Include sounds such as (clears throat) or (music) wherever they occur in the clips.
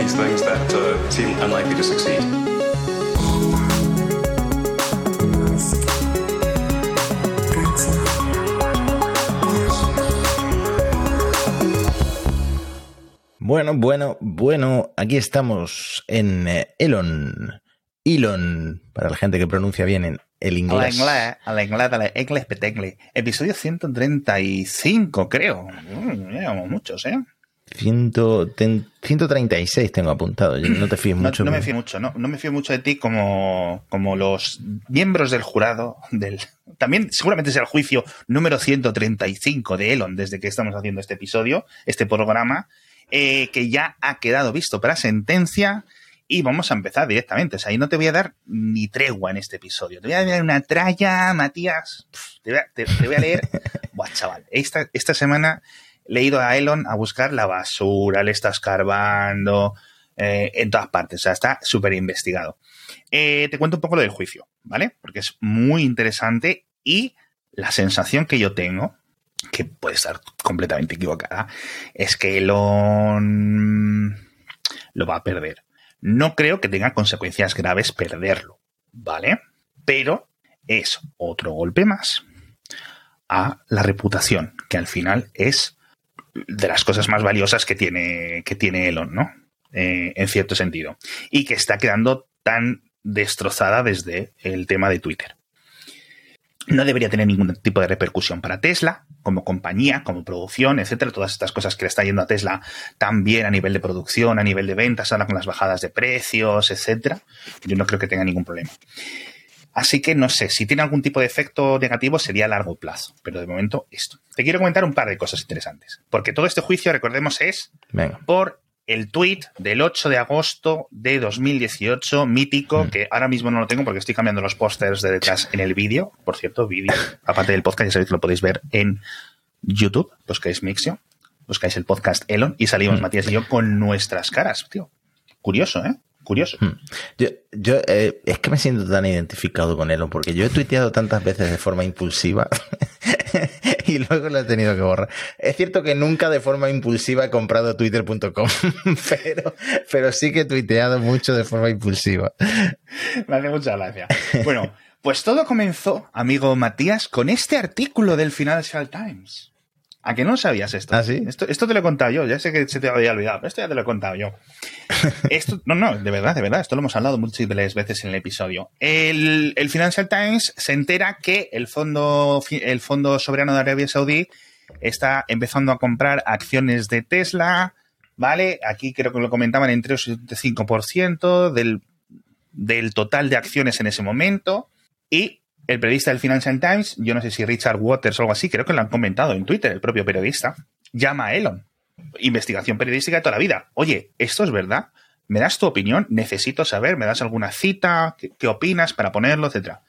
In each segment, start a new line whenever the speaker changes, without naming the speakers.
these things that uh, seem unlikely to succeed.
Bueno, bueno, bueno, aquí estamos en eh, Elon. Elon, para la gente que pronuncia bien en el inglés.
inglés, al inglés, al inglés, petecle. Episodio 135, creo. Mm, Llevamos muchos, ¿eh?
Ciento, ten- 136 tengo apuntado. yo No te fíes
No,
mucho.
no me
pero-
fío mucho, no, no me fío mucho de ti como, como los miembros del jurado del. También seguramente será el juicio número 135 de Elon desde que estamos haciendo este episodio, este programa, eh, que ya ha quedado visto para sentencia. Y vamos a empezar directamente. O sea, y no te voy a dar ni tregua en este episodio. Te voy a dar una tralla, Matías. Pf, Te voy a, te- te voy a leer. (laughs) Buah, chaval. Esta, esta semana le he ido a Elon a buscar la basura, le está escarbando eh, en todas partes. O sea, está súper investigado. Eh, te cuento un poco lo del juicio, ¿vale? Porque es muy interesante y la sensación que yo tengo, que puede estar completamente equivocada, es que Elon lo va a perder. No creo que tenga consecuencias graves perderlo, ¿vale? Pero es otro golpe más a la reputación, que al final es de las cosas más valiosas que tiene, que tiene Elon, ¿no? Eh, en cierto sentido. Y que está quedando tan destrozada desde el tema de Twitter. No debería tener ningún tipo de repercusión para Tesla, como compañía, como producción, etcétera. Todas estas cosas que le está yendo a Tesla también a nivel de producción, a nivel de ventas, ahora con las bajadas de precios, etcétera. Yo no creo que tenga ningún problema. Así que no sé, si tiene algún tipo de efecto negativo sería a largo plazo, pero de momento esto. Te quiero comentar un par de cosas interesantes, porque todo este juicio, recordemos, es
Venga.
por el tweet del 8 de agosto de 2018, mítico,
Mm.
que ahora mismo no lo tengo porque estoy cambiando los pósters de detrás en el vídeo. Por cierto, vídeo, aparte del podcast, ya sabéis que lo podéis ver en YouTube, buscáis Mixio, buscáis el podcast Elon y salimos
Mm.
Matías y yo con nuestras caras, tío. Curioso, ¿eh? Curioso.
Hmm. Yo, yo eh, es que me siento tan identificado con Elon porque yo he tuiteado tantas veces de forma impulsiva (laughs) y luego lo he tenido que borrar. Es cierto que nunca de forma impulsiva he comprado twitter.com, (laughs) pero, pero sí que he tuiteado mucho de forma impulsiva.
Me hace mucha gracia. Bueno, pues todo comenzó, amigo Matías, con este artículo del Financial Times. ¿A que no sabías esto?
¿Ah, sí?
Esto, esto te lo he contado yo, ya sé que se te había olvidado, pero esto ya te lo he contado yo. (laughs) Esto, no, no, de verdad, de verdad, esto lo hemos hablado múltiples veces en el episodio. El, el Financial Times se entera que el fondo, el fondo soberano de Arabia Saudí está empezando a comprar acciones de Tesla, ¿vale? Aquí creo que lo comentaban entre el 75% del, del total de acciones en ese momento. Y el periodista del Financial Times, yo no sé si Richard Waters o algo así, creo que lo han comentado en Twitter, el propio periodista, llama a Elon. Investigación periodística de toda la vida. Oye, ¿esto es verdad? ¿Me das tu opinión? Necesito saber, ¿me das alguna cita? ¿Qué, opinas para ponerlo? Etcétera.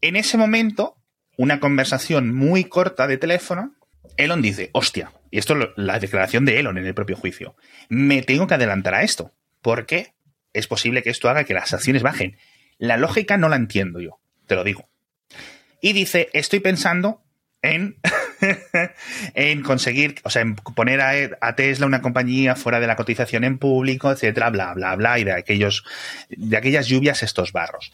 En ese momento, una conversación muy corta de teléfono, Elon dice, hostia, y esto es la declaración de Elon en el propio juicio, me tengo que adelantar a esto, porque es posible que esto haga que las acciones bajen. La lógica no la entiendo yo, te lo digo. Y dice, estoy pensando en, (laughs) en conseguir, o sea, en poner a, a Tesla una compañía fuera de la cotización en público, etcétera, bla, bla, bla, y de aquellos, de aquellas lluvias, estos barros.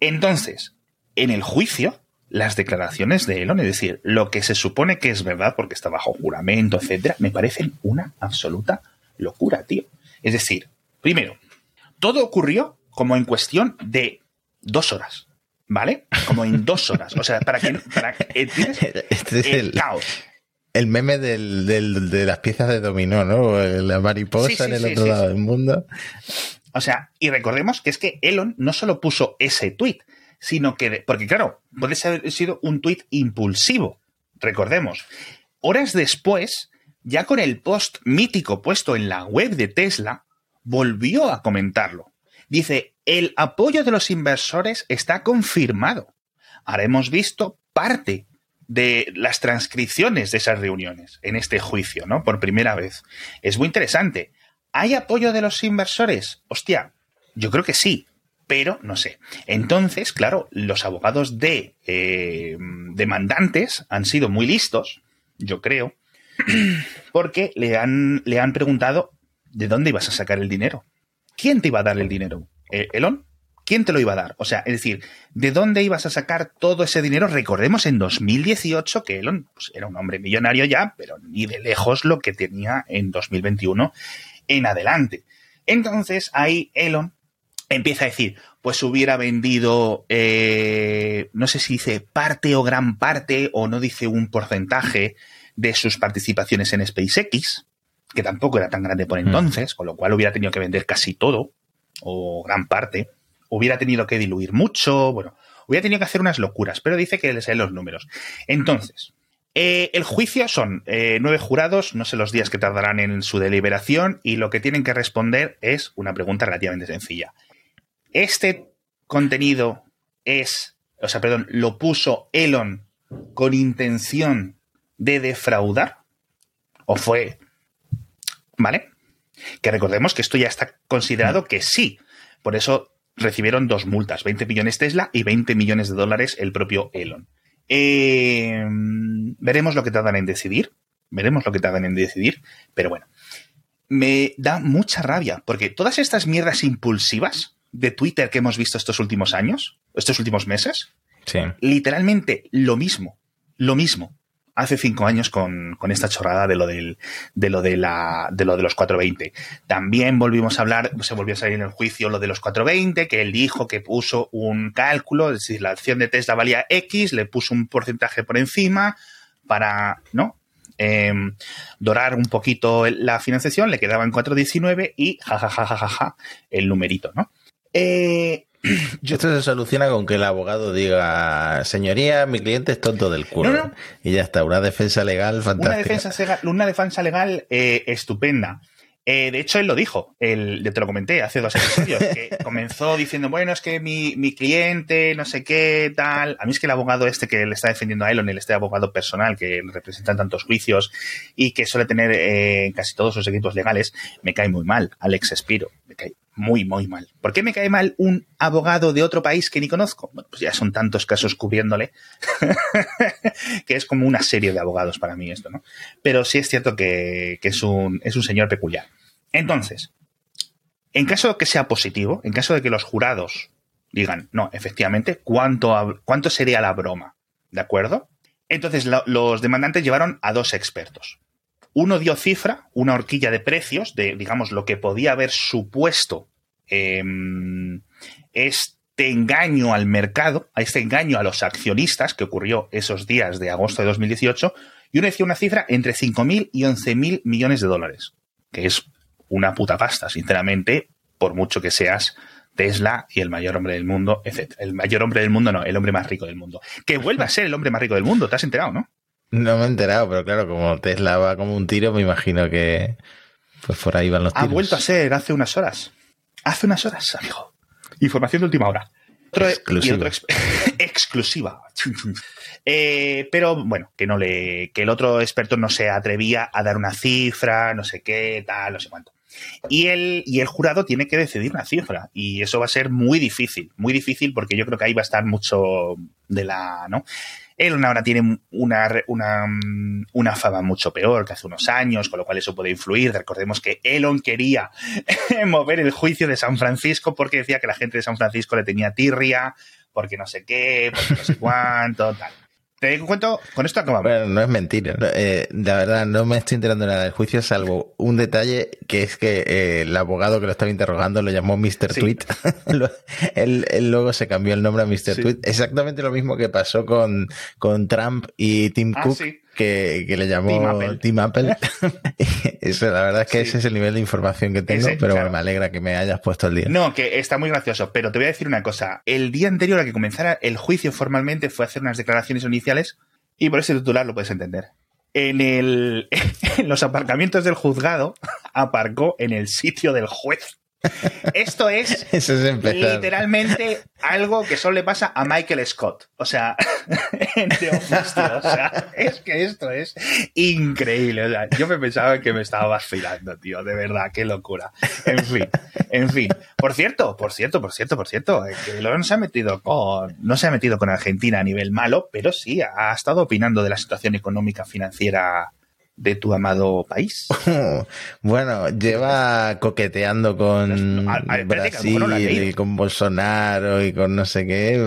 Entonces, en el juicio, las declaraciones de Elon, es decir, lo que se supone que es verdad porque está bajo juramento, etcétera, me parecen una absoluta locura, tío. Es decir, primero, todo ocurrió como en cuestión de dos horas, ¿vale? Como en dos horas. O sea, para que, para. (laughs)
Este es
El
el,
caos.
el meme del, del- de las piezas de dominó, ¿no? La mariposa
Sí, sí,
en el
sí,
otro lado del mundo.
O sea, y recordemos que es que Elon no solo puso ese tweet, sino que, porque claro, puede haber sido un tweet impulsivo. Recordemos, horas después, ya con el post mítico puesto en la web de Tesla, volvió a comentarlo. Dice, el apoyo de los inversores está confirmado. Ahora hemos visto parte de las transcripciones de esas reuniones en este juicio, ¿no? Por primera vez. Es muy interesante. ¿Hay apoyo de los inversores? Hostia, yo creo que sí, pero no sé. Entonces, claro, los abogados de eh, demandantes han sido muy listos, yo creo, (clears throat) porque le han, le han preguntado ¿de dónde ibas a sacar el dinero? ¿Quién te iba a dar el dinero? ¿E- ¿Elon? ¿Quién te lo iba a dar? O sea, es decir, ¿de dónde ibas a sacar todo ese dinero? Recordemos en 2018 que Elon pues, era un hombre millonario ya, pero ni de lejos lo que tenía en 2021 en adelante. Entonces ahí Elon empieza a decir, pues hubiera vendido, eh, no sé si dice parte o gran parte, o no dice un porcentaje de sus participaciones en SpaceX, que tampoco era tan grande por entonces, con lo cual hubiera tenido que vender casi todo, o gran parte, hubiera tenido que diluir mucho, bueno, hubiera tenido que hacer unas locuras, pero dice que les los números. Entonces, eh, el juicio son eh, nueve jurados, no sé los días que tardarán en su deliberación, y lo que tienen que responder es una pregunta relativamente sencilla. ¿Este contenido es, o sea, perdón, lo puso Elon con intención de defraudar? ¿O fue, ¿vale? Que recordemos que esto ya está considerado que sí. Por eso recibieron dos multas, 20 millones Tesla y 20 millones de dólares el propio Elon. Eh, veremos lo que tardan en decidir. Veremos lo que tardan en decidir. Pero bueno, me da mucha rabia porque todas estas mierdas impulsivas de Twitter que hemos visto estos últimos años, estos últimos meses,
Sí.
literalmente lo mismo, lo mismo. Hace cinco años con, con esta chorrada de lo del, de lo de la, de lo de los 420. También volvimos a hablar, se volvió a salir en el juicio lo de los 420, que él dijo que puso un cálculo, decir, la acción de Tesla valía X, le puso un porcentaje por encima para, ¿no? Em, dorar un poquito la financiación, le quedaba en 419 y jajajajaja ja, ja, ja, ja, el numerito, ¿no? Eh,
Esto se soluciona con que el abogado diga, señoría, mi cliente es tonto del culo.
No, no.
Y ya está, una defensa legal fantástica.
Una defensa, una defensa legal eh, estupenda. Eh, de hecho, él lo dijo, el, te lo comenté hace dos episodios, que (laughs) comenzó diciendo, bueno, es que mi, mi cliente, no sé qué, tal. A mí es que el abogado este que le está defendiendo a Elon, el este abogado personal que representa en tantos juicios y que suele tener eh, casi todos sus equipos legales, me cae muy mal, Alex Spiro, me cae muy, muy mal. ¿Por qué me cae mal un abogado de otro país que ni conozco? Bueno, pues ya son tantos casos cubriéndole (laughs) que es como una serie de abogados para mí esto, ¿no? Pero sí es cierto que, que es, un, es un señor peculiar. Entonces, en caso de que sea positivo, en caso de que los jurados digan, no, efectivamente, ¿cuánto, cuánto sería la broma? ¿De acuerdo? Entonces, lo- los demandantes llevaron a dos expertos. Uno dio cifra, una horquilla de precios, de, digamos, lo que podía haber supuesto em, este engaño al mercado, a este engaño a los accionistas que ocurrió esos días de agosto de 2018, y uno decía una cifra entre 5.000 y 11.000 millones de dólares, que es una puta pasta, sinceramente, por mucho que seas Tesla y el mayor hombre del mundo, etc. El mayor hombre del mundo, no, el hombre más rico del mundo. Que vuelva a ser el hombre más rico del mundo, ¿te has enterado, no?
No me he enterado, pero claro, como Tesla va como un tiro, me imagino que pues por ahí van los
Ha
tiros.
vuelto a ser hace unas horas. Hace unas horas, amigo. Información de última hora. Otro-
Exclusiva.
y otro ex- (laughs) exclusiva. Eh, pero bueno, que no le, que el otro experto no se atrevía a dar una cifra, no sé qué, tal, no sé cuánto. Y el, y el jurado tiene que decidir una cifra. Y eso va a ser muy difícil, muy difícil, porque yo creo que ahí va a estar mucho de la, ¿no? Elon ahora tiene una, una, mm, una fama mucho peor que hace unos años, con lo cual eso puede influir. Recordemos que Elon quería (laughs) mover el juicio de San Francisco porque decía que la gente de San Francisco le tenía tirria, porque no sé qué, porque no sé (laughs) cuánto, tal. Te cuento, con esto acabamos.
Bueno, no es mentira. eh, la verdad, no me estoy enterando nada del juicio, salvo un detalle que es que eh, el abogado que lo estaba interrogando lo llamó Mr.
Sí.
Tweet. (laughs) Él, él luego se cambió el nombre a Mr.
Sí.
Tweet. Exactamente lo mismo que pasó con, con Trump y Tim
Ah,
Cook,
sí.
Que, que le llamó
Tim Apple.
Tim Apple. (laughs) Eso, la verdad es que
Sí.
ese es el nivel de información que tengo,
Ese,
pero
claro.
me alegra que me hayas puesto al día.
No, que está muy gracioso, pero te voy a decir una cosa. El día anterior a que comenzara el juicio formalmente fue hacer unas declaraciones iniciales y por ese titular lo puedes entender. En, el, (laughs) en los aparcamientos del juzgado (laughs) aparcó en el sitio del juez. Esto es (laughs) literalmente algo que solo le pasa a Michael Scott. O sea, en The Office, tío. O sea, es que esto es increíble. O sea, yo me pensaba que me estaba vacilando, tío. De verdad, qué locura. En fin, en fin. Por cierto, por cierto, por cierto, por cierto, eh, que se ha metido con, no se ha metido con Argentina a nivel malo, pero sí ha estado opinando de la situación económica financiera de tu amado país? (laughs)
bueno, lleva coqueteando con
A- a-
Brasil y con Bolsonaro y con no sé qué.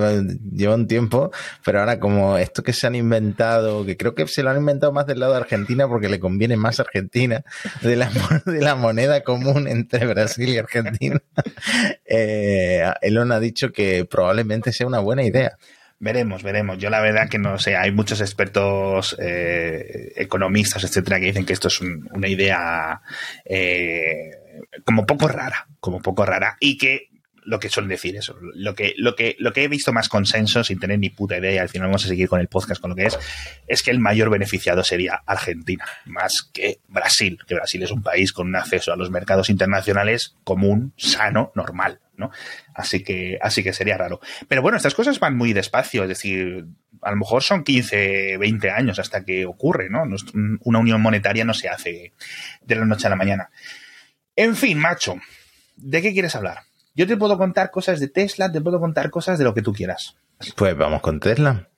Lleva un tiempo, pero ahora como esto que se han inventado, que creo que se lo han inventado más del lado de Argentina porque le conviene más a Argentina, de la, (laughs) de la moneda común entre Brasil y Argentina, (laughs) eh, Elon ha dicho que probablemente sea una buena idea.
Veremos, veremos. Yo la verdad que no sé, hay muchos expertos, eh, economistas, etcétera, que dicen que esto es un- una idea eh, como poco rara, como poco rara, y que lo que suelen decir eso, lo que, lo que, lo que he visto más consenso, sin tener ni puta idea, y al final vamos a seguir con el podcast con lo que es, es que el mayor beneficiado sería Argentina, más que Brasil, que Brasil es un país con un acceso a los mercados internacionales común, sano, normal, ¿no? Así que, así que sería raro. Pero bueno, estas cosas van muy despacio, es decir, a lo mejor son 15, 20 años hasta que ocurre, ¿no? Una unión monetaria no se hace de la noche a la mañana. En fin, macho, ¿de qué quieres hablar? Yo te puedo contar cosas de Tesla, te puedo contar cosas de lo que tú quieras.
Pues vamos con Tesla.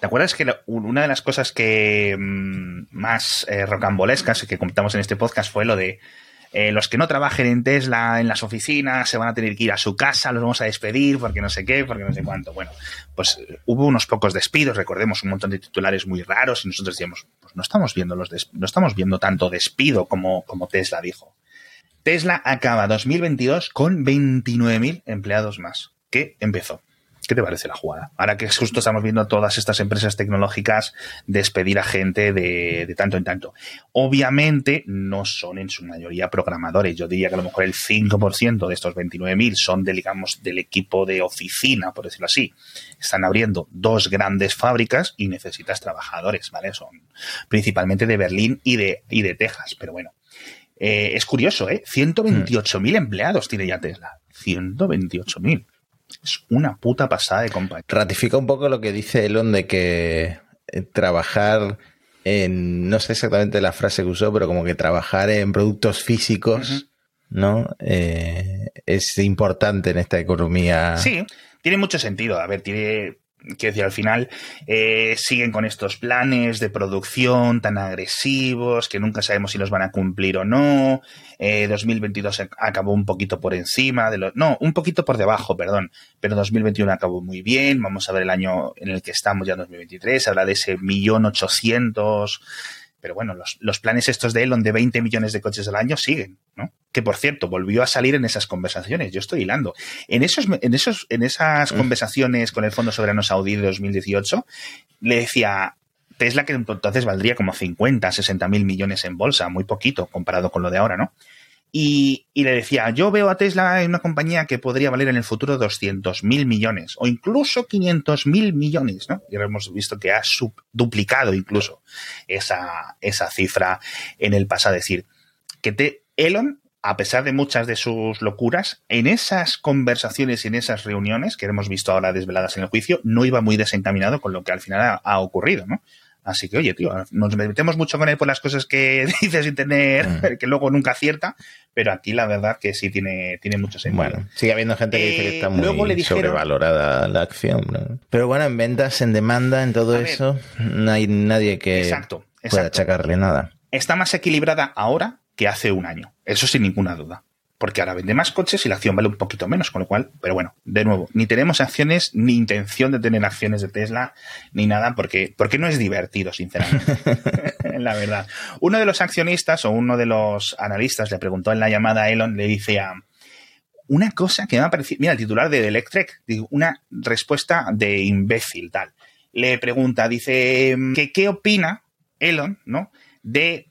¿Te acuerdas que la- una de las cosas que mm, más eh, rocambolescas que contamos en este podcast fue lo de eh, los que no trabajen en Tesla en las oficinas se van a tener que ir a su casa, los vamos a despedir porque no sé qué, porque no sé cuánto. Bueno, pues eh, hubo unos pocos despidos, recordemos un montón de titulares muy raros y nosotros decíamos, pues no estamos viendo los no estamos viendo tanto despido como, como Tesla dijo. Tesla acaba 2022 con 29.000 empleados más. ¿Qué empezó? ¿Qué te parece la jugada? Ahora que justo estamos viendo a todas estas empresas tecnológicas despedir a gente de, de tanto en tanto. Obviamente no son en su mayoría programadores. Yo diría que a lo mejor el 5% de estos 29.000 son, de, digamos, del equipo de oficina, por decirlo así. Están abriendo dos grandes fábricas y necesitas trabajadores, ¿vale? Son principalmente de Berlín y de, y de Texas, pero bueno. Eh, es curioso, ¿eh? 128.000 empleados tiene ya Tesla. 128.000. Es una puta pasada de compañía.
ratifica un poco lo que dice Elon de que eh, trabajar en, no sé exactamente la frase que usó, pero como que trabajar en productos físicos. ¿no? Eh, es importante en esta economía.
Sí, tiene mucho sentido. A ver, tiene. Quiero decir, al final eh, siguen con estos planes de producción tan agresivos que nunca sabemos si los van a cumplir o no. Eh, 2022 ac- acabó un poquito por encima de los. No, un poquito por debajo, perdón. Pero 2021 acabó muy bien. Vamos a ver el año en el que estamos ya en 2023. Habla de ese millón ochocientos. Pero bueno, los, los planes estos de Elon de 20 millones de coches al año siguen, ¿no? Que por cierto, volvió a salir en esas conversaciones. Yo estoy hilando. En esos, en esos, en esas conversaciones con el Fondo Soberano Saudí de 2018, le decía Tesla que entonces valdría como 50, 60 mil millones en bolsa, muy poquito comparado con lo de ahora, ¿no? Y, le decía, yo veo a Tesla en una compañía que podría valer en el futuro 200 mil millones o incluso 500 mil millones, ¿no? Y ahora hemos visto que ha duplicado incluso esa, esa cifra en el pasado. Es decir, que te, Elon, a pesar de muchas de sus locuras, en esas conversaciones y en esas reuniones que hemos visto ahora desveladas en el juicio, no iba muy desencaminado con lo que al final ha, ha ocurrido, ¿no? Así que, oye, tío, nos metemos mucho con él por las cosas que (laughs) dice sin tener, que luego nunca acierta, pero aquí la verdad que sí tiene, tiene mucho sentido.
Bueno, sigue habiendo gente que dice que
Eh,
está muy
luego le dijeron-
sobrevalorada la acción. ¿no? Pero bueno, en ventas, en demanda, en todo
ver.
eso, no hay nadie que
Exacto,
pueda achacarle nada.
está más equilibrada ahora que hace un año. Eso sin ninguna duda. Porque ahora vende más coches y la acción vale un poquito menos, con lo cual, pero bueno, de nuevo, ni tenemos acciones, ni intención de tener acciones de Tesla, ni nada, porque, porque no es divertido, sinceramente. (laughs) la verdad. Uno de los accionistas o uno de los analistas le preguntó en la llamada a Elon, le decía, una cosa que me ha parecido, mira, el titular de Electrek, una respuesta de imbécil, tal. Le pregunta, dice, qué opina Elon, ¿no? De,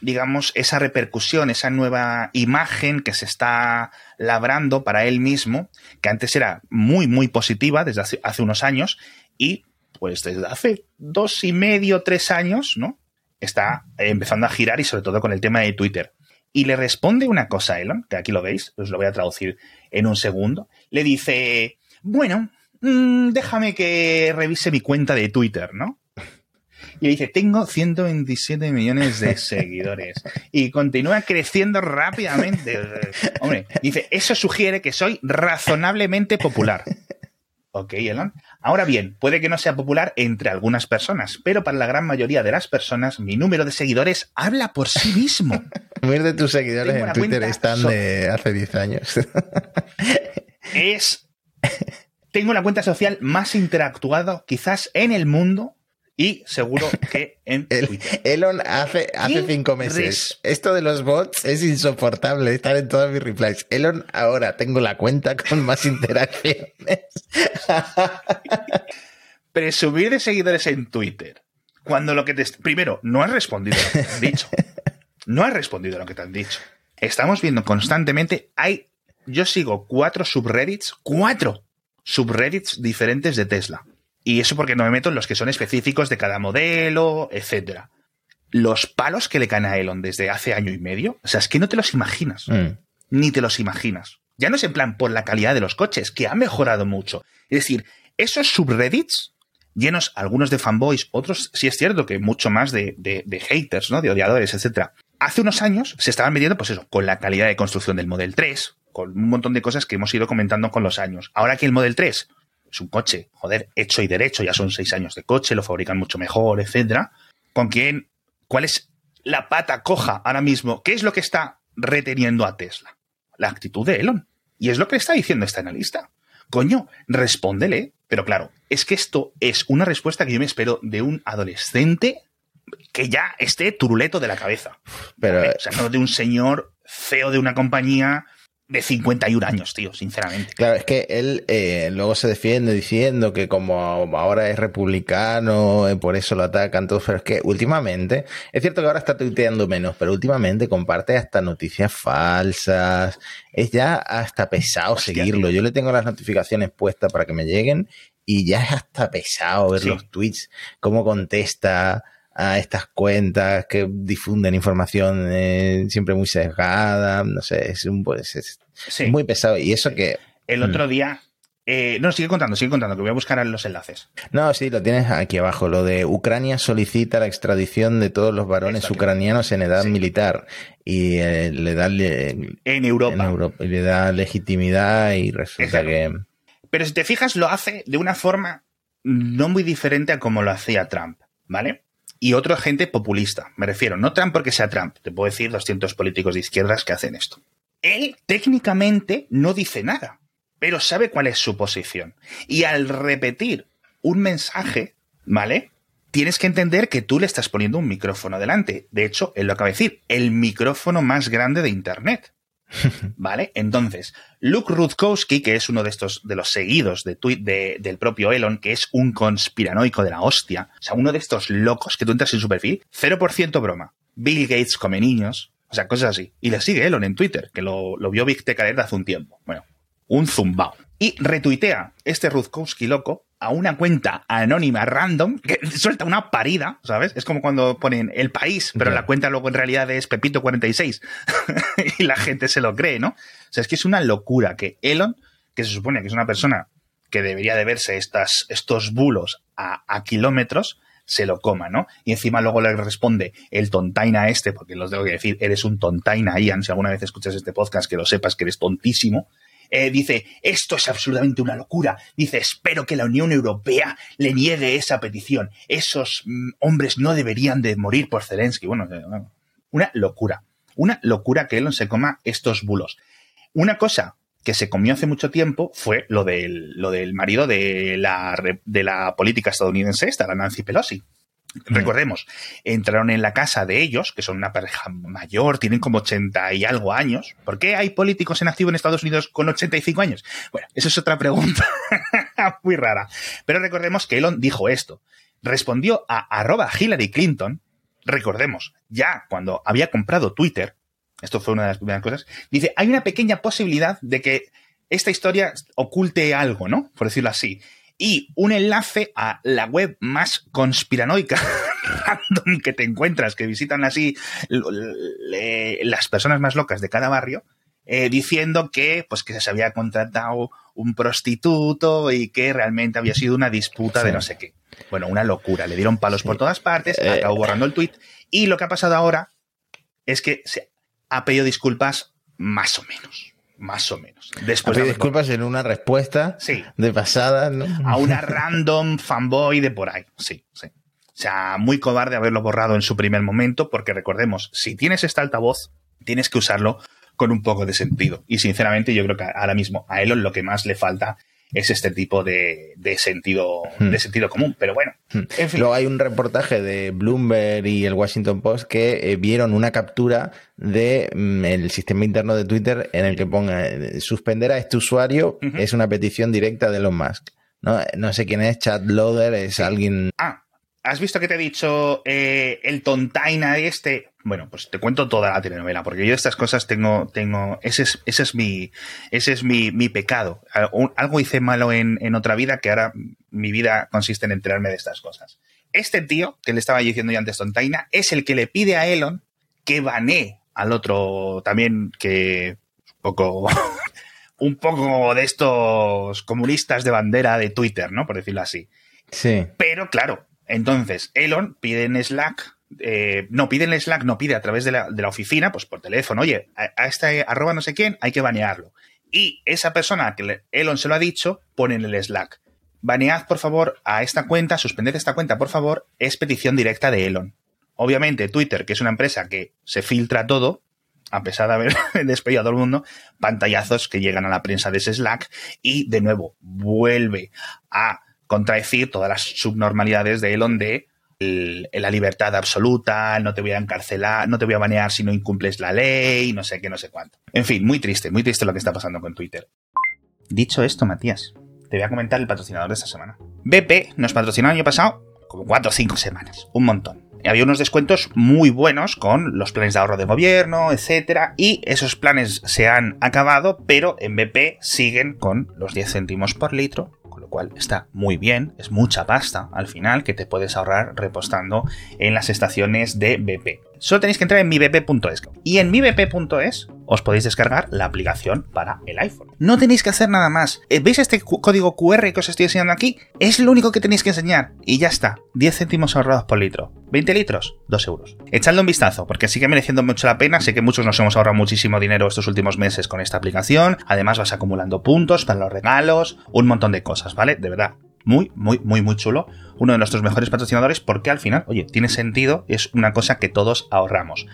digamos, esa repercusión, esa nueva imagen que se está labrando para él mismo, que antes era muy, muy positiva desde hace, unos años, y pues desde hace dos y medio, tres años, ¿no? Está empezando a girar y sobre todo con el tema de Twitter. Y le responde una cosa Elon, que aquí lo veis, os lo voy a traducir en un segundo. Le dice, bueno, mm, déjame que revise mi cuenta de Twitter, ¿no? Y dice, tengo 127 millones de seguidores. Y continúa creciendo rápidamente. Hombre, dice, eso sugiere que soy razonablemente popular. Ok, Elon. Ahora bien, puede que no sea popular entre algunas personas, pero para la gran mayoría de las personas, mi número de seguidores habla por sí mismo. (laughs)
Miles de tus seguidores en Twitter están de hace 10 años.
es. Tengo la cuenta social más interactuada quizás en el mundo y seguro que en Twitter.
Elon hace, hace cinco meses. Esto de los bots es insoportable, estar en todas mis replies. Elon, ahora tengo la cuenta con más (laughs) interacciones.
Presumir de seguidores en Twitter. Cuando lo que te. Primero, no has respondido a lo que te han dicho. No has respondido a lo que te han dicho. Estamos viendo constantemente. Hay. Yo sigo cuatro subreddits. Cuatro subreddits diferentes de Tesla. Y eso porque no me meto en los que son específicos de cada modelo, etcétera. Los palos que le caen a Elon desde hace año y medio, o sea, es que no te los imaginas. Mm. Ni te los imaginas. Ya no es en plan por la calidad de los coches, que ha mejorado mucho. Es decir, esos subreddits, llenos algunos de fanboys, otros sí es cierto que mucho más de, de, haters, ¿no? De odiadores, etcétera. Hace unos años se estaban midiendo, pues eso, con la calidad de construcción del Model 3, con un montón de cosas que hemos ido comentando con los años. Ahora que el Model 3 es un coche, joder, hecho y derecho, ya son seis años de coche, lo fabrican mucho mejor, etcétera. ¿Con quién? ¿Cuál es la pata coja ahora mismo? ¿Qué es lo que está reteniendo a Tesla? La actitud de Elon. Y es lo que está diciendo este analista. Coño, respóndele. Pero claro, es que esto es una respuesta que yo me espero de un adolescente que ya esté turuleto de la cabeza. Pero, o sea, no de un señor feo de una compañía de 51 años, tío, sinceramente.
Claro, es que él eh, luego se defiende diciendo que como ahora es republicano, eh, por eso lo atacan todos, pero es que últimamente, es cierto que ahora está tuiteando menos, pero últimamente comparte hasta noticias falsas, es ya hasta pesado seguirlo. Yo le tengo las notificaciones puestas para que me lleguen y ya es hasta pesado ver los tweets, cómo contesta a estas cuentas que difunden información eh, siempre muy sesgada, no sé, es, un, pues, es, muy pesado. Y eso que...
El otro día... Eh, no, sigue contando, sigue contando, que voy a buscar los enlaces.
No, sí, lo tienes aquí abajo. Lo de Ucrania solicita la extradición de todos los varones ucranianos en edad militar y eh, le da...
en Europa.
y le da legitimidad y resulta que...
Pero si te fijas, lo hace de una forma no muy diferente a como lo hacía Trump, ¿vale? Y otro gente populista. Me refiero, no Trump porque sea Trump, te puedo decir 200 políticos de izquierdas que hacen esto. Él técnicamente no dice nada, pero sabe cuál es su posición. Y al repetir un mensaje, ¿vale? Tienes que entender que tú le estás poniendo un micrófono delante. De hecho, él lo acaba de decir, el micrófono más grande de Internet. (laughs) ¿Vale? Entonces, Luke Rutkowski, que es uno de estos, de los seguidos de tweet del propio Elon, que es un conspiranoico de la hostia, o sea, uno de estos locos que tú entras en su perfil, 0% broma. Bill Gates come niños, o sea, cosas así. Y le sigue Elon en Twitter, que lo, vio Big Tech hace un tiempo. Bueno, un zumbao. Y retuitea este Rutkowski loco a una cuenta anónima random que suelta una parida, ¿sabes? Es como cuando ponen el país, pero la cuenta luego en realidad es Pepito46 (laughs) y la gente se lo cree, ¿no? O sea, es que es una locura que Elon, que se supone que es una persona que debería de verse estas, estos bulos a, a kilómetros, se lo coma, ¿no? Y encima luego le responde el tontaina este, porque los tengo que decir, eres un tontaina, Ian, si alguna vez escuchas este podcast, que lo sepas que eres tontísimo. Eh, dice, esto es absolutamente una locura. Dice, espero que la Unión Europea le niegue esa petición. Esos mm, hombres no deberían de morir por Zelensky. Bueno, una locura. Una locura que Elon se coma estos bulos. Una cosa que se comió hace mucho tiempo fue lo del, lo del marido de la, de la política estadounidense esta, la Nancy Pelosi. (laughs) Recordemos, entraron en la casa de ellos, que son una pareja mayor, tienen como 80 y algo años. ¿Por qué hay políticos en activo en Estados Unidos con 85 años? Bueno, eso es otra pregunta (laughs) muy rara. Pero recordemos que Elon dijo esto. Respondió a arroba Hillary Clinton, recordemos, ya cuando había comprado Twitter, esto fue una de las primeras cosas, dice, hay una pequeña posibilidad de que esta historia oculte algo, ¿no? Por decirlo así y un enlace a la web más conspiranoica (laughs) random que te encuentras, que visitan así las personas más locas de cada barrio, eh, diciendo que, pues, que se había contratado un prostituto y que realmente había sido una disputa de no sé qué. Bueno, una locura. Le dieron palos por todas partes, eh, acabó borrando el tweet. Y lo que ha pasado ahora es que se ha pedido disculpas más o menos. Más o menos.
Después de disculpas en una respuesta
sí.
de pasada, ¿no?
A una random fanboy de por ahí. Sí, sí. O sea, muy cobarde haberlo borrado en su primer momento, porque recordemos, si tienes este altavoz, tienes que usarlo con un poco de sentido. Y sinceramente, yo creo que ahora mismo a Elon lo que más le falta es este tipo de, sentido de hmm. sentido común. Pero bueno,
hmm. en fin. Luego hay un reportaje de Bloomberg y el Washington Post que eh, vieron una captura de mm, el sistema interno de Twitter en el que ponga eh, suspender a este usuario es una petición directa de Elon Musk. No, no sé quién es, Chad Loader, es alguien.
Ah, ¿Has visto que te he dicho eh, el tontaina este? Bueno, pues te cuento toda la telenovela, porque yo estas cosas tengo, tengo, ese es, ese es mi, ese es mi, mi pecado. Algo hice malo en, en, otra vida que ahora mi vida consiste en enterarme de estas cosas. Este tío, que le estaba diciendo yo antes tontaina, es el que le pide a Elon que banee al otro también que un poco, (laughs) un poco de estos comunistas de bandera de Twitter, ¿no? Por decirlo así.
Sí.
Pero claro, entonces, Elon pide en Slack, eh, no, pide en Slack, no pide a través de la, oficina, pues por teléfono, oye, a, este arroba no sé quién hay que banearlo. Y esa persona que Elon se lo ha dicho, pone en el Slack, banead por favor a esta cuenta, suspended esta cuenta por favor, es petición directa de Elon. Obviamente Twitter, que es una empresa que se filtra todo, a pesar de haber (laughs) despedido a todo el mundo, pantallazos que llegan a la prensa de ese Slack y de nuevo vuelve a contradecir todas las subnormalidades de Elon de la libertad absoluta, no te voy a encarcelar, no te voy a banear si no incumples la ley, no sé qué, no sé cuánto. En fin, muy triste, muy triste lo que está pasando con Twitter. Dicho esto, Matías, te voy a comentar el patrocinador de esta semana. BP nos patrocinó el año pasado como 4 o 5 semanas, un montón. Había unos descuentos muy buenos con los planes de ahorro de gobierno, etcétera, y esos planes se han acabado, pero en BP siguen con los 10 céntimos por litro cual está muy bien, es mucha pasta al final que te puedes ahorrar repostando en las estaciones de BP. Solo tenéis que entrar en mibp.es y en mibp.es os podéis descargar la aplicación para el iPhone. No tenéis que hacer nada más. Eh, ¿Veis este código QR que os estoy enseñando aquí? Es lo único que tenéis que enseñar y ya está. 10 céntimos ahorrados por litro. 20 litros, 2 euros. Echadle un vistazo, porque sigue mereciendo mucho la pena. Sé que muchos nos hemos ahorrado muchísimo dinero estos últimos meses con esta aplicación. Además, vas acumulando puntos para los regalos, un montón de cosas, ¿vale? De verdad, muy, muy, muy, muy chulo. Uno de nuestros mejores patrocinadores porque al final, oye, tiene sentido, es una cosa que todos ahorramos.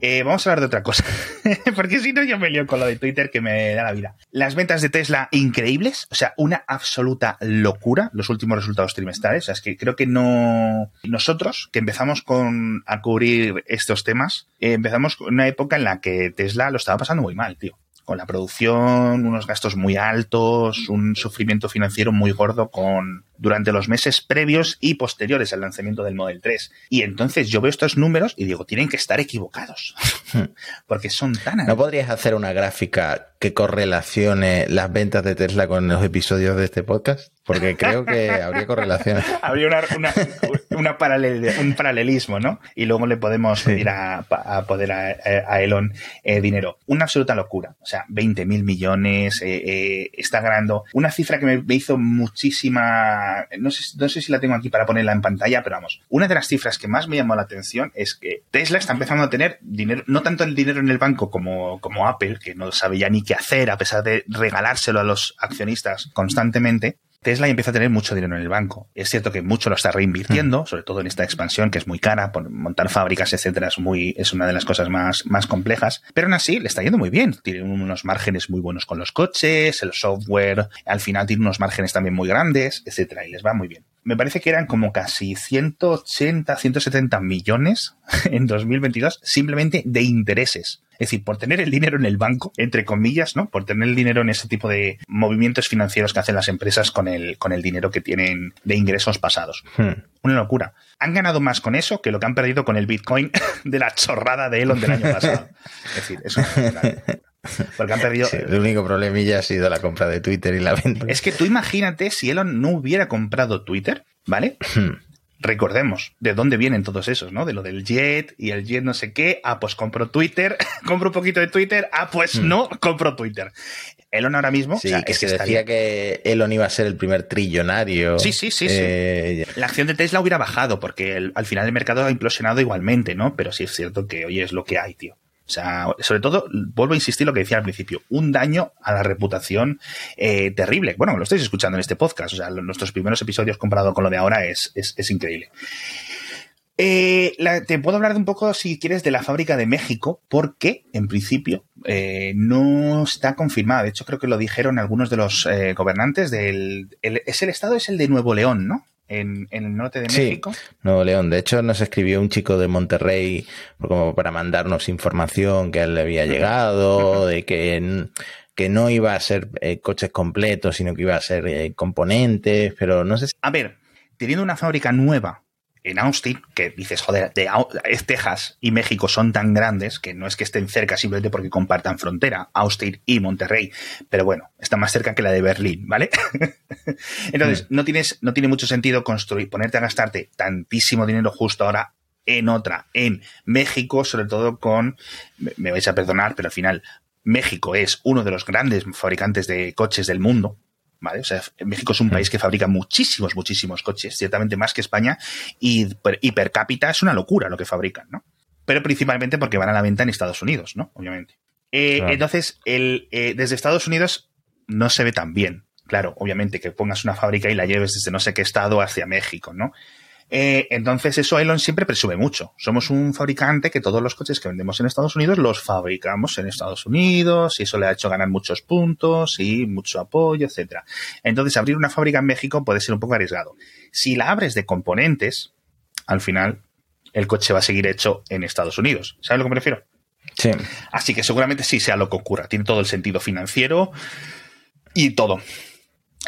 Eh, vamos a hablar de otra cosa, (laughs) porque si no yo me lío con lo de Twitter que me da la vida. Las ventas de Tesla increíbles, o sea, una absoluta locura los últimos resultados trimestrales. O sea, es que creo que no... Nosotros, que empezamos con a cubrir estos temas, eh, empezamos con una época en la que Tesla lo estaba pasando muy mal, tío con la producción, unos gastos muy altos, un sufrimiento financiero muy gordo con durante los meses previos y posteriores al lanzamiento del Model 3. Y entonces yo veo estos números y digo, tienen que estar equivocados, (laughs) porque son tan...
¿No podrías hacer una gráfica que correlacione las ventas de Tesla con los episodios de este podcast? Porque creo que habría correlaciones. (laughs)
habría una, un paralelismo, ¿no? Y luego le podemos pedir a, poder a, Elon eh, dinero. Una absoluta locura. O sea, 20 mil millones, eh, eh, está ganando. Una cifra que me, hizo muchísima. No sé, no sé si la tengo aquí para ponerla en pantalla, pero vamos. Una de las cifras que más me llamó la atención es que Tesla está empezando a tener dinero, no tanto el dinero en el banco como, como Apple, que no sabe ya ni qué hacer a pesar de regalárselo a los accionistas constantemente, Tesla empieza a tener mucho dinero en el banco. Es cierto que mucho lo está reinvirtiendo, mm. sobre todo en esta expansión que es muy cara, por montar fábricas, etcétera, es muy, es una de las cosas más, más complejas. Pero aún así le está yendo muy bien. Tiene unos márgenes muy buenos con los coches, el software, al final tiene unos márgenes también muy grandes, etcétera, y les va muy bien. Me parece que eran como casi 180, 170 millones (laughs) en 2022 simplemente de intereses. Es decir, por tener el dinero en el banco, entre comillas, ¿no? Por tener el dinero en ese tipo de movimientos financieros que hacen las empresas con el, con el dinero que tienen de ingresos pasados. Hmm. Una locura. Han ganado más con eso que lo que han perdido con el Bitcoin (laughs) de la chorrada de Elon del año pasado. Es decir, eso porque han perdido.
el único problemilla ha sido la compra de Twitter y la venta.
Es que tú imagínate si Elon no hubiera comprado Twitter, ¿vale? Hmm recordemos de dónde vienen todos esos, ¿no? De lo del Jet y el Jet no sé qué. Ah, pues compro Twitter, (laughs) compro un poquito de Twitter. Ah, pues hmm. no, compro Twitter. Elon ahora mismo.
Sí, que se decía que Elon iba a ser el primer trillonario.
Sí, sí, sí. sí. Eh, La acción de Tesla hubiera bajado porque al final el mercado ha implosionado igualmente, ¿no? Pero sí es cierto que hoy es lo que hay, tío. O sea, sobre todo, vuelvo a insistir lo que decía al principio, un daño a la reputación eh, terrible. Bueno, lo estáis escuchando en este podcast, o sea, nuestros primeros episodios comparado con lo de ahora es, es, increíble. Eh, te puedo hablar de un poco, si quieres, de la fábrica de México, porque en principio eh, no está confirmada. De hecho, creo que lo dijeron algunos de los eh, gobernantes del. es el estado, es el de Nuevo León, ¿no? En, el norte de México.
Nuevo León. De hecho, nos escribió un chico de Monterrey como para mandarnos información que a él le había llegado, de que que no iba a ser coches completos, sino que iba a ser componentes, pero no sé si...
A ver, teniendo una fábrica nueva en Austin, que dices, joder, de, es Texas y México son tan grandes que no es que estén cerca simplemente porque compartan frontera, Austin y Monterrey, pero bueno, está más cerca que la de Berlín, ¿vale? (laughs) Entonces, mm. no, tienes, no tiene mucho sentido construir, ponerte a gastarte tantísimo dinero justo ahora en otra, en México, sobre todo con, me vais a perdonar, pero al final México es uno de los grandes fabricantes de coches del mundo, o sea, México es un país que fabrica muchísimos, muchísimos coches, ciertamente más que España, y, per cápita es una locura lo que fabrican, ¿no? Pero principalmente porque van a la venta en Estados Unidos, ¿no? Obviamente. Eh, entonces, el, eh, desde Estados Unidos no se ve tan bien. Claro, obviamente que pongas una fábrica y la lleves desde no sé qué estado hacia México, ¿no? Eh, entonces, eso Elon siempre presume mucho. Somos un fabricante que todos los coches que vendemos en Estados Unidos los fabricamos en Estados Unidos y eso le ha hecho ganar muchos puntos y mucho apoyo, etcétera. Entonces, abrir una fábrica en México puede ser un poco arriesgado. Si la abres de componentes, al final el coche va a seguir hecho en Estados Unidos. ¿Sabes lo que me refiero?
Sí.
Así que seguramente sí sea lo que ocurra. Tiene todo el sentido financiero y todo.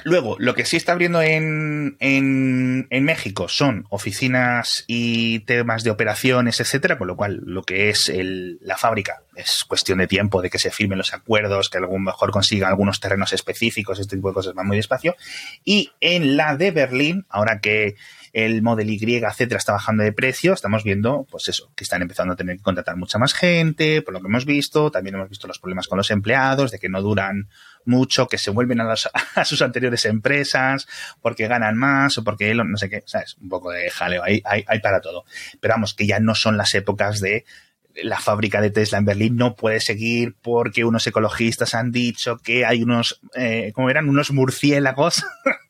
Luego, lo que sí está abriendo en, en, México son oficinas y temas de operaciones, etcétera, con lo cual lo que es la fábrica es cuestión de tiempo, de que se firmen los acuerdos, que algún mejor consiga algunos terrenos específicos, este tipo de cosas van muy despacio. Y en la de Berlín, ahora que el Model Y, etcétera, está bajando de precio, estamos viendo, pues eso, que están empezando a tener que contratar mucha más gente, por lo que hemos visto. También hemos visto los problemas con los empleados, de que no duran mucho, que se vuelven a, (laughs) a sus anteriores empresas porque ganan más o porque no sé qué, ¿sabes? Un poco de jaleo, hay, hay, hay para todo. Pero vamos, que ya no son las épocas de la fábrica de Tesla en Berlín no puede seguir porque unos ecologistas han dicho que hay unos, eh, ¿cómo eran? Unos murciélagos (laughs)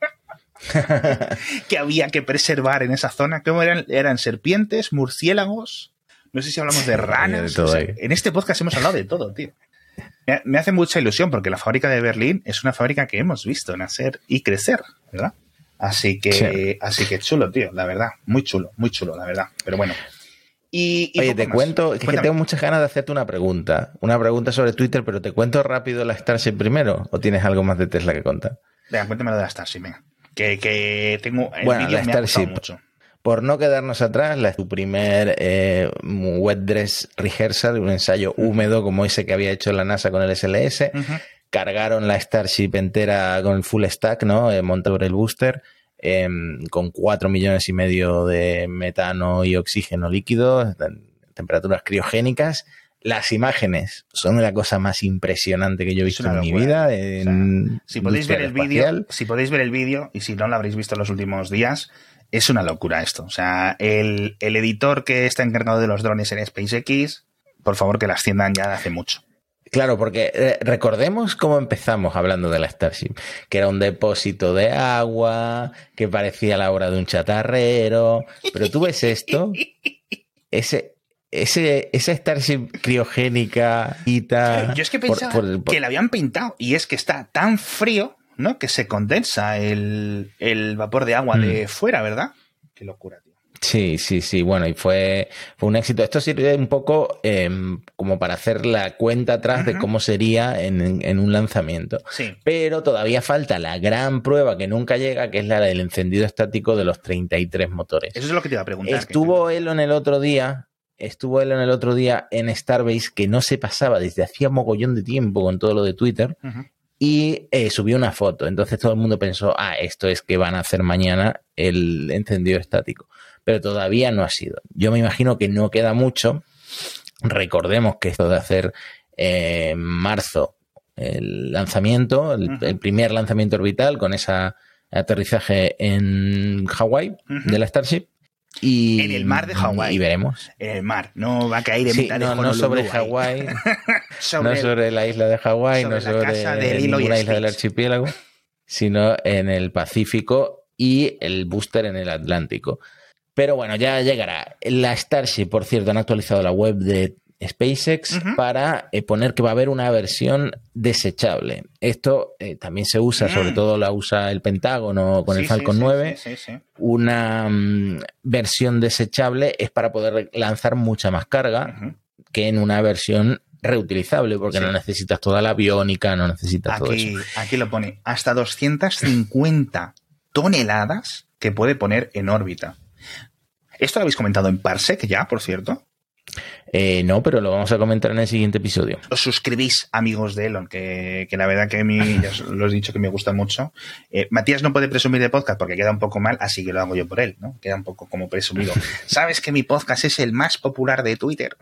(laughs) que había que preservar en esa zona. ¿Cómo eran? ¿Eran serpientes, murciélagos? No sé si hablamos de (laughs) ranas. en este podcast hemos hablado de todo, tío me hace mucha ilusión porque la fábrica de Berlín es una fábrica que hemos visto nacer y crecer, ¿verdad? Así que, así que chulo, tío, la verdad. Muy chulo, muy chulo, la verdad. Pero bueno.
Y, Oye, te cuento, es que tengo muchas ganas de hacerte una pregunta. Una pregunta sobre Twitter, pero te cuento rápido la Starship primero. ¿O tienes algo más de Tesla que contar?
Venga, cuéntame lo de la Starship, venga. Que, que tengo.
El bueno, la Starship. mucho por no quedarnos atrás, la, su primer eh, wet dress rehearsal, un ensayo húmedo como ese que había hecho la NASA con el SLS. Cargaron la Starship entera con el full stack, ¿no? Eh, montado el booster. Em, con 4 millones y medio de metano y oxígeno líquido, temperaturas criogénicas. Las imágenes son la cosa más impresionante que yo he visto en mi vida.
si podéis ver el vídeo, si podéis ver el vídeo y si no lo habréis visto en los últimos días, es una locura esto. O sea, el, editor que está encargado de los drones en SpaceX, por favor que la asciendan ya de hace mucho.
Claro, porque eh, recordemos cómo empezamos hablando de la Starship, que era un depósito de agua, que parecía la obra de un chatarrero, pero tú ves esto, (laughs) ese, ese, esa Starship criogénica y tal.
Yo es que pensaba que la habían pintado y es que está tan frío ¿no? Que se condensa el, vapor de agua de mm. fuera, ¿verdad? Qué locura, tío.
Sí, sí, sí. Bueno, y fue, fue un éxito. Esto sirve un poco em, como para hacer la cuenta atrás de cómo sería en, un lanzamiento.
Sí.
Pero todavía falta la gran prueba que nunca llega, que es la del encendido estático de los 33 motores.
Eso es lo que te iba a preguntar.
Estuvo Elon el otro día, estuvo Elon el otro día en Starbase, que no se pasaba desde hacía mogollón de tiempo con todo lo de Twitter, y eh, subió una foto. Entonces todo el mundo pensó, ah, esto es que van a hacer mañana el encendido estático. Pero todavía no ha sido. Yo me imagino que no queda mucho. Recordemos que esto de hacer eh, en marzo el lanzamiento, el, primer lanzamiento orbital con ese aterrizaje en Hawái de la Starship. Y,
En el mar de Hawái.
Y veremos.
En el mar, no va a caer en
Sí,
mitad
no,
de
no sobre. Hawái, (laughs)
Sobre
no sobre la isla de Hawái, no sobre
de
ninguna isla del archipiélago, sino en el Pacífico y el booster en el Atlántico. Pero bueno, ya llegará. La Starship, por cierto, han actualizado la web de SpaceX para eh, poner que va a haber una versión desechable. Esto eh, también se usa, sobre
Mm.
todo la usa el Pentágono con
Sí,
el Falcon
sí,
9
sí, sí, sí.
una mm, versión desechable es para poder lanzar mucha más carga que en una versión reutilizable, porque no necesitas toda la aviónica, no necesitas todo
Aquí,
eso.
aquí lo pone hasta 250 toneladas que puede poner en órbita. Esto lo habéis comentado en Parsec ya, por cierto.
Eh, no, pero lo vamos a comentar en el siguiente episodio.
Os suscribís, amigos de Elon, que, que la verdad que a mí, (laughs) ya os lo he dicho que me gusta mucho. Eh, Matías no puede presumir de podcast porque queda un poco mal, así que lo hago yo por él, ¿no? Queda un poco como presumido. (laughs) ¿Sabes que mi podcast es el más popular de Twitter?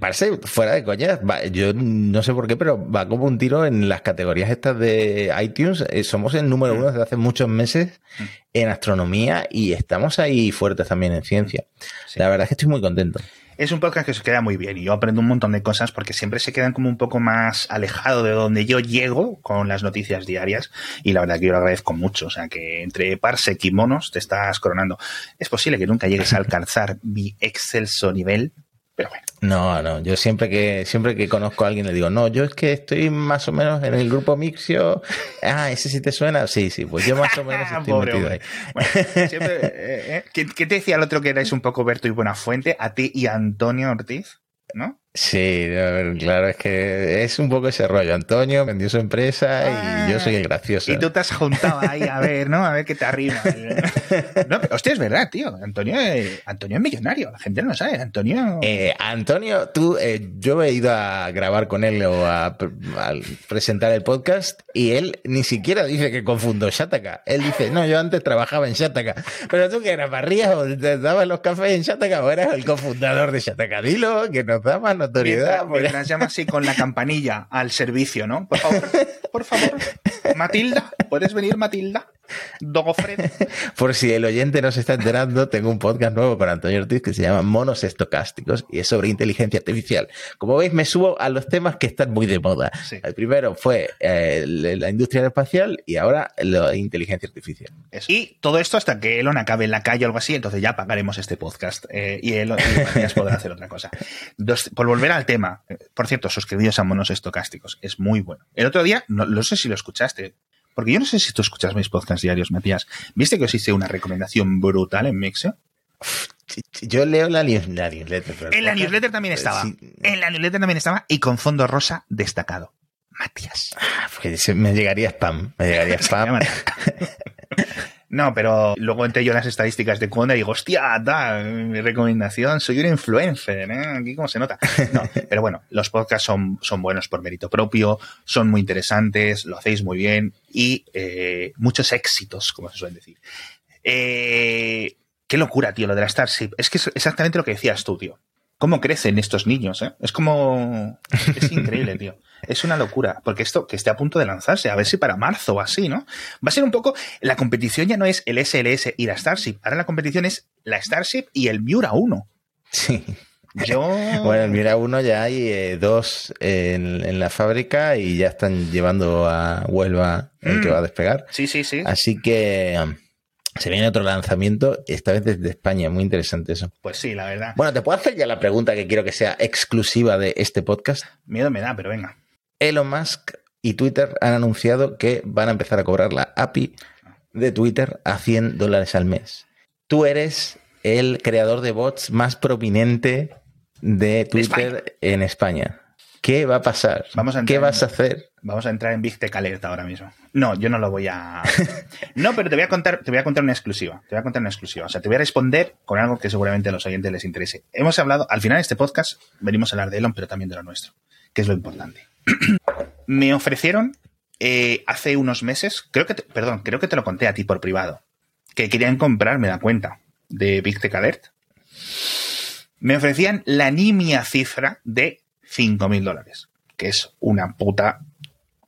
Parece, fuera de coña, va- yo no sé por qué, pero va como un tiro en las categorías estas de iTunes. Eh, somos el número uno desde hace muchos meses
Mm.
en astronomía y estamos ahí fuertes también en ciencia.
Sí.
La verdad es que estoy muy contento.
Es un podcast que se queda muy bien y yo aprendo un montón de cosas porque siempre se quedan como un poco más alejado de donde yo llego con las noticias diarias y la verdad que yo lo agradezco mucho. O sea que entre Parsec y monos te estás coronando. Es posible que nunca llegues a alcanzar mi excelso nivel, pero bueno.
No, no, yo siempre que siempre que conozco a alguien le digo, no, yo es que estoy más o menos en el grupo Mixio. Ah, ese sí te suena. Sí, sí, pues yo más o menos (laughs) estoy
Pobre
metido ahí.
Bueno, siempre, eh, eh. ¿Qué, qué te decía el otro que erais un poco Berto y Buenafuente? A ti y a Antonio Ortiz, ¿no?
Sí, claro, es que es un poco ese rollo. Antonio vendió su empresa y yo soy el gracioso.
Y tú te has juntado ahí a ver, ¿no? A ver qué te arriba. (laughs) No, pero, hostia, es verdad, tío. Antonio, eh, Antonio es millonario. La gente no lo sabe. Antonio.
Eh, Antonio, tú, eh, yo he ido a grabar con él o a, pre- a presentar el podcast y él ni siquiera dice que confundo Shataka. Él dice, no, yo antes trabajaba en Shataka. Pero tú que eras barrías o te dabas los cafés en Shataka o eras el cofundador de Shataka. Dilo, que nos da más notoriedad.
Mientras, llama así con la (laughs) campanilla al servicio, ¿no? Por favor, por favor. (laughs) Matilda, ¿puedes venir, Matilda? Dogofred. (laughs)
Por si el oyente no se está enterando, tengo un podcast nuevo con Antonio Ortiz que se llama Monos Estocásticos y es sobre inteligencia artificial. Como veis, me subo a los temas que están muy de moda.
Sí.
El primero fue eh, la industria espacial y ahora la inteligencia artificial.
Eso. Y todo esto hasta que Elon acabe en la calle o algo así, entonces ya pagaremos este podcast eh, y Elon y (laughs) podrá hacer otra cosa. Dos- por volver al tema, eh, por cierto, suscribíos a Monos Estocásticos, es muy bueno. El otro día, no, no sé si lo escuchaste, porque yo no sé si tú escuchas mis podcasts diarios, Matías. ¿Viste que os hice una recomendación brutal en Mixo?
Yo leo la, news- la newsletter. pero
En la newsletter también estaba.
Sí.
En la newsletter también estaba y con fondo rosa destacado. Matías.
Ah, pues me llegaría spam. Me llegaría (laughs) spam.
No, pero luego entré yo en las estadísticas de Conda y digo, hostia, da, mi recomendación, soy un influencer, ¿eh? Aquí cómo se nota. No, (laughs) pero bueno, los podcasts son, son buenos por mérito propio, son muy interesantes, lo hacéis muy bien y eh, muchos éxitos, como se suele decir. Eh, qué locura, tío, lo de la Starship. Es que es exactamente lo que decías tú, tío. ¿Cómo crecen estos niños, eh? Es como... Es increíble, (laughs) tío. Es una locura, porque esto que esté a punto de lanzarse, a ver si para marzo o así, ¿no? Va a ser un poco, la competición ya no es el SLS y la Starship, ahora la competición es la Starship y el Miura 1.
Sí.
Yo... (laughs)
Bueno, mira, uno ya hay eh, dos en, en la fábrica y ya están llevando a Huelva el que
Mm.
va a despegar.
Sí, sí, sí.
Así que um, se viene otro lanzamiento, esta vez desde España. Muy interesante eso.
Pues sí, la verdad.
Bueno, te puedo hacer ya la pregunta que quiero que sea exclusiva de este podcast.
Miedo me da, pero venga.
Elon Musk y Twitter han anunciado que van a empezar a cobrar la API de Twitter a 100 dólares al mes. Tú eres el creador de bots más prominente de Twitter en España. ¿Qué va a pasar?
Vamos a
¿Qué vas
en-
a hacer?
Vamos a entrar en Big Tech Alert ahora mismo. No, yo no lo voy a. (laughs) No, pero te voy a contar, te voy a contar una exclusiva. Te voy a contar una exclusiva. O sea, te voy a responder con algo que seguramente a los oyentes les interese. Hemos hablado, al final de este podcast, venimos a hablar de Elon, pero también de lo nuestro, que es lo importante. (clears throat) Me ofrecieron eh, hace unos meses, creo que, te- perdón, creo que te lo conté a ti por privado, que querían comprarme la cuenta de Big Tech Alert. Me ofrecían la nimia cifra de 5.000 dólares, que es una puta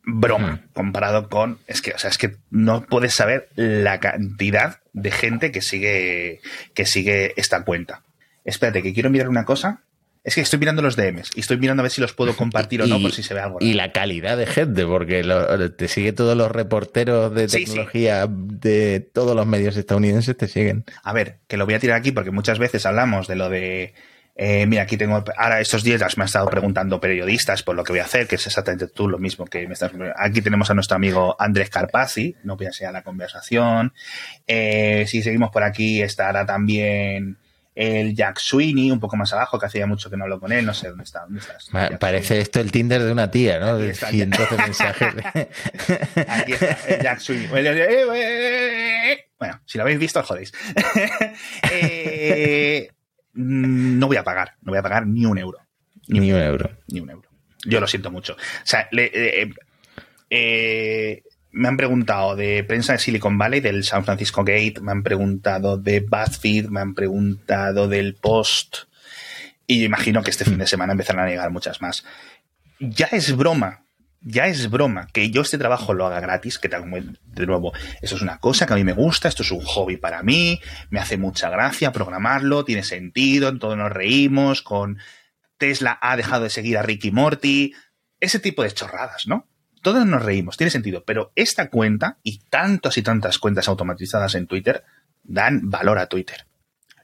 broma comparado con. Es que, o sea, es que no puedes saber la cantidad de gente que sigue, que sigue esta cuenta. Espérate, que quiero mirar una cosa. Es que estoy mirando los DMs y estoy mirando a ver si los puedo (laughs) compartir o no por si se ve algo.
Y la calidad de gente, porque te sigue todos los reporteros de tecnología de todos los medios estadounidenses te siguen.
A ver, que lo voy a tirar aquí porque muchas veces hablamos de lo de eh, mira, aquí tengo, ahora estos días me han estado preguntando periodistas por lo que voy a hacer, que es exactamente tú lo mismo que me estás. Aquí tenemos a nuestro amigo Andrés Carpazzi, no voy a la conversación. Eh, si seguimos por aquí, estará también el Jack Sweeney, un poco más abajo, que hacía mucho que no hablo con él, no sé dónde está. ¿Dónde estás?
Parece esto el Tinder de una tía, ¿no? De entonces (laughs) mensajes.
Aquí está el Jack Sweeney. Bueno, si lo habéis visto, jodéis. (laughs) eh, Mm, no voy a pagar, no voy a pagar ni un euro.
Ni, un euro.
Ni un euro. Yo lo siento mucho. O sea, eh, eh, me han preguntado de prensa de Silicon Valley, del San Francisco Gate, me han preguntado de BuzzFeed, me han preguntado del Post, y imagino que este fin de semana empezarán a llegar muchas más. Ya es broma ya es broma que yo este trabajo lo haga gratis, que tal de nuevo, eso es una cosa que a mí me gusta, esto es un hobby para mí, me hace mucha gracia programarlo, tiene sentido, en todo nos reímos, con Tesla ha dejado de seguir a Ricky Morty, ese tipo de chorradas, ¿no? Todos nos reímos, tiene sentido, pero esta cuenta y tantas y tantas cuentas automatizadas en Twitter dan valor a Twitter.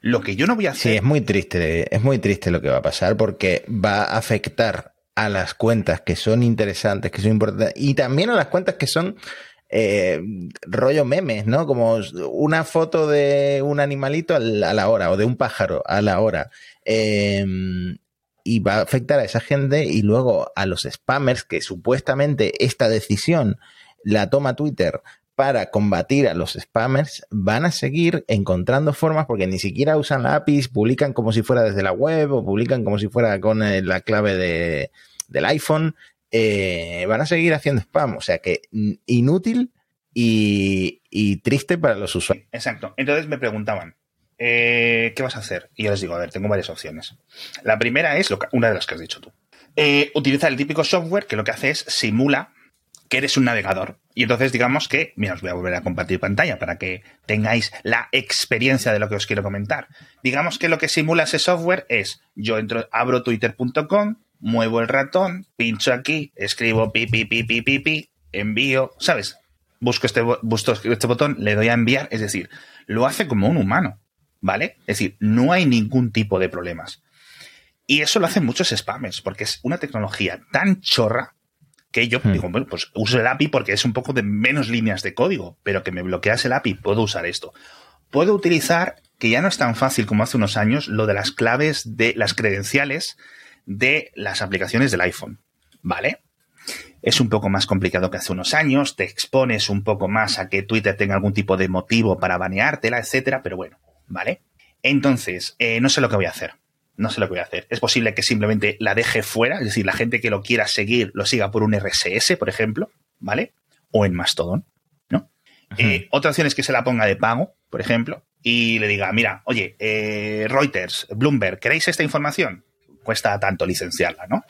Lo que yo no voy a hacer.
Sí, es muy triste, es muy triste lo que va a pasar porque va a afectar a las cuentas que son interesantes, que son importantes, y también a las cuentas que son eh, rollo memes, ¿no? Como una foto de un animalito a la hora o de un pájaro a la hora. Em, y va a afectar a esa gente y luego a los spammers que supuestamente esta decisión la toma Twitter para combatir a los spammers van a seguir encontrando formas porque ni siquiera usan la API, publican como si fuera desde la web o publican como si fuera con eh, la clave de, del iPhone. Eh, van a seguir haciendo spam, o sea que inútil y, triste para los usuarios.
Exacto. Entonces me preguntaban, eh, ¿qué vas a hacer? Y yo les digo, a ver, tengo varias opciones. La primera es una de las que has dicho tú. utiliza el típico software que lo que hace es simula que eres un navegador. Y entonces digamos que, mira, os voy a volver a compartir pantalla para que tengáis la experiencia de lo que os quiero comentar. Digamos que lo que simula ese software es, yo entro, abro twitter.com, muevo el ratón, pincho aquí, escribo pi, pi, pi, pi, envío, ¿sabes? Busco este, busco este botón, le doy a enviar, es decir, lo hace como un humano, ¿vale? Es decir, no hay ningún tipo de problemas. Y eso lo hacen muchos spammers, porque es una tecnología tan chorra que yo hmm. digo, bueno, pues uso el API porque es un poco de menos líneas de código, pero que me bloqueas el API, puedo usar esto. Puedo utilizar, que ya no es tan fácil como hace unos años, lo de las claves de las credenciales de las aplicaciones del iPhone, ¿vale? Es un poco más complicado que hace unos años, te expones un poco más a que Twitter tenga algún tipo de motivo para baneártela, etcétera, pero bueno, ¿vale? Entonces, eh, no sé lo que voy a hacer no sé lo que voy a hacer. Es posible que simplemente la deje fuera, es decir, la gente que lo quiera seguir lo siga por un RSS, por ejemplo, ¿vale? O en Mastodon, ¿no? Eh, otra opción es que se la ponga de pago, por ejemplo, y le diga, mira, oye, eh, Reuters, Bloomberg, ¿queréis esta información? Cuesta tanto licenciarla, ¿no?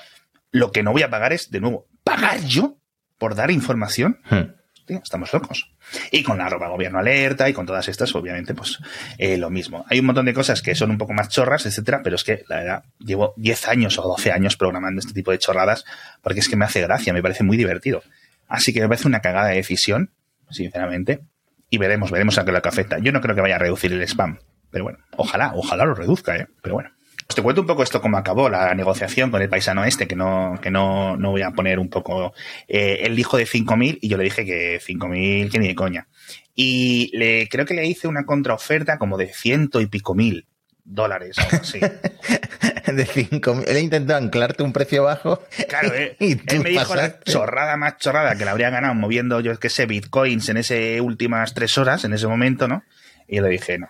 Lo que no voy a pagar es, de nuevo, pagar yo por dar información. Hmm estamos locos. Y con la ropa gobierno alerta y con todas estas, obviamente, pues eh, lo mismo. Hay un montón de cosas que son un poco más chorras, etcétera, pero es que la verdad, llevo 10 años o 12 años programando este tipo de chorradas porque es que me hace gracia, me parece muy divertido. Así que me parece una cagada de decisión, sinceramente, y veremos, veremos a qué lo que afecta. Yo no creo que vaya a reducir el spam, pero bueno, ojalá, ojalá lo reduzca, ¿eh? Pero bueno. Pues te cuento un poco esto cómo acabó la negociación con el paisano este, que no, que no, no voy a poner un poco. Eh, él dijo de 5.000 y yo le dije que 5.000, que ni de coña. Y le, creo que le hice una contraoferta como de ciento y pico mil dólares, algo así. (laughs)
de 5.000. Él intentó anclarte un precio bajo.
Claro, (laughs) eh, él me dijo la chorrada más chorrada que la habría ganado moviendo, yo qué sé, bitcoins en esas últimas tres horas, en ese momento, ¿no? Y yo le dije, no,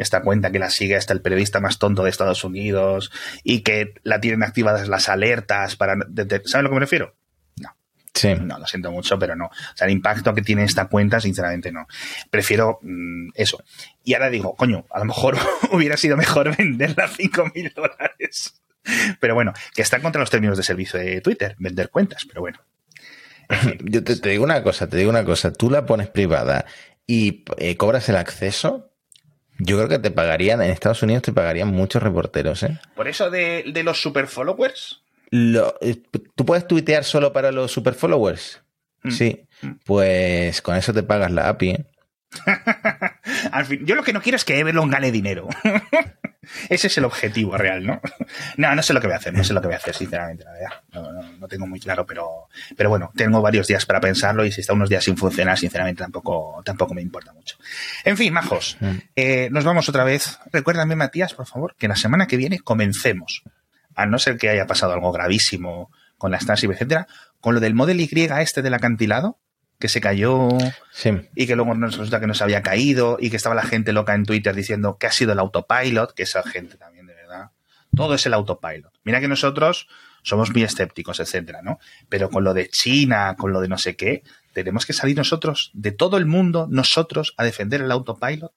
esta cuenta que la sigue hasta el periodista más tonto de Estados Unidos y que la tienen activadas las alertas para... ¿Saben a lo que me refiero? No.
Sí.
No, lo siento mucho, pero no. O sea, el impacto que tiene esta cuenta, sinceramente, no. Prefiero mm, eso. Y ahora digo, coño, a lo mejor (laughs) hubiera sido mejor venderla a 5 mil dólares. Pero bueno, que está contra los términos de servicio de Twitter, vender cuentas, pero bueno. (laughs)
Yo te, digo una cosa, te digo una cosa. Tú la pones privada y eh, cobras el acceso. Yo creo que te pagarían, en Estados Unidos te pagarían muchos reporteros, ¿eh?
Por eso de, de los super followers.
Eh, ¿Tú puedes tuitear solo para los super followers? Mm. Sí. Mm. Pues con eso te pagas la API. ¿eh? (laughs)
Al fin, yo lo que no quiero es que Everlon gane dinero. (laughs) Ese es el objetivo real, ¿no? (laughs) No, no sé lo que voy a hacer, no sé lo que voy a hacer, sinceramente, la verdad. No, no, tengo muy claro, pero, pero bueno, tengo varios días para pensarlo y si está unos días sin funcionar, sinceramente, tampoco, tampoco me importa mucho. En fin, majos, mm. eh, nos vamos otra vez. Recuérdame, Matías, por favor, que la semana que viene comencemos. A no ser que haya pasado algo gravísimo con la Starship, etcétera, con lo del Model Y este del acantilado, que se cayó y que luego nos resulta que no se había caído y que estaba la gente loca en Twitter diciendo que ha sido el autopilot, que esa gente también, de verdad. Todo es el autopilot. Mira que nosotros somos muy escépticos, etcétera, ¿no? Pero con lo de China, con lo de no sé qué, tenemos que salir nosotros, de todo el mundo, nosotros, a defender el autopilot.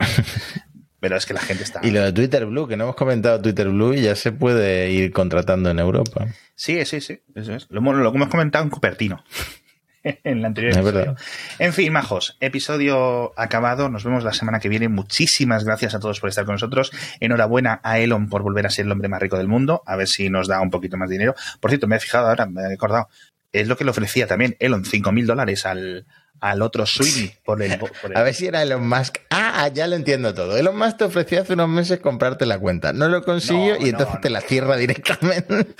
(laughs) Pero es que la gente está.
Y lo de Twitter Blue, que no hemos comentado Twitter Blue y ya se puede ir contratando en Europa.
Sí, sí, sí. Eso es. Lo, lo hemos comentado en Cupertino. (laughs) en la anterior episodio. En fin, majos, episodio acabado. Nos vemos la semana que viene. Muchísimas gracias a todos por estar con nosotros. Enhorabuena a Elon por volver a ser el hombre más rico del mundo. A ver si nos da un poquito más de dinero. Por cierto, me he fijado ahora, me he acordado. Es lo que le ofrecía también Elon, 5.000 dólares al, al otro Sweeney (laughs) por el,
A ver si era Elon Musk. Ah, ya lo entiendo todo. Elon Musk te ofreció hace unos meses comprarte la cuenta. No lo consiguió y entonces te la cierra directamente. (laughs)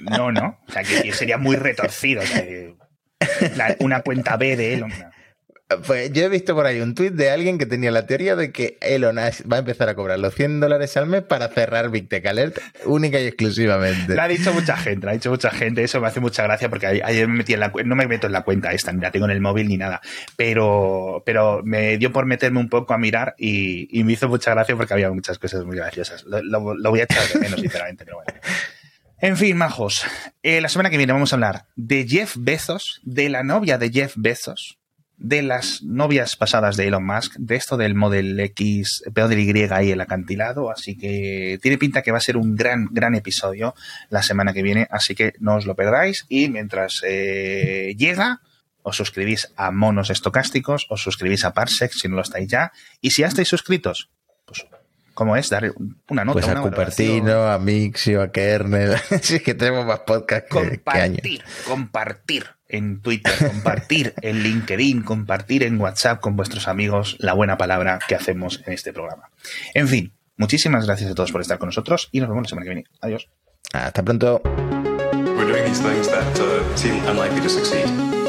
No, no. O sea, que sería muy retorcido. O sea, una cuenta B de Elon.
Pues yo he visto por ahí un tuit de alguien que tenía la teoría de que Elon va a empezar a cobrar los 100 dólares al mes para cerrar Big Tech Alert única y exclusivamente.
Lo ha dicho mucha gente, lo ha dicho mucha gente. Eso me hace mucha gracia porque ayer me metí en la no me meto en la cuenta esta, ni la tengo en el móvil ni nada. Pero, pero me dio por meterme un poco a mirar y, me hizo mucha gracia porque había muchas cosas muy graciosas. Lo, lo voy a echar de menos, sinceramente, pero bueno. En fin, majos, eh, la semana que viene vamos a hablar de Jeff Bezos, de la novia de Jeff Bezos, de las novias pasadas de Elon Musk, de esto del Model X, del Y y el acantilado, así que tiene pinta que va a ser un gran, gran episodio la semana que viene, así que no os lo perdáis y mientras eh, llega, os suscribís a Monos Estocásticos, os suscribís a Parsec si no lo estáis ya, y si ya estáis suscritos, pues ¿Cómo es? Dar una nota.
Pues
a
Cupertino, a Mixio, a Kernel. (laughs) si es que tenemos más podcast que,
compartir, Compartir en Twitter, compartir (laughs) en LinkedIn, compartir en WhatsApp con vuestros amigos la buena palabra que hacemos en este programa. En fin, muchísimas gracias a todos por estar con nosotros y nos vemos la semana que viene. Adiós.
Hasta pronto.
We're doing these things that uh, seem unlikely to succeed.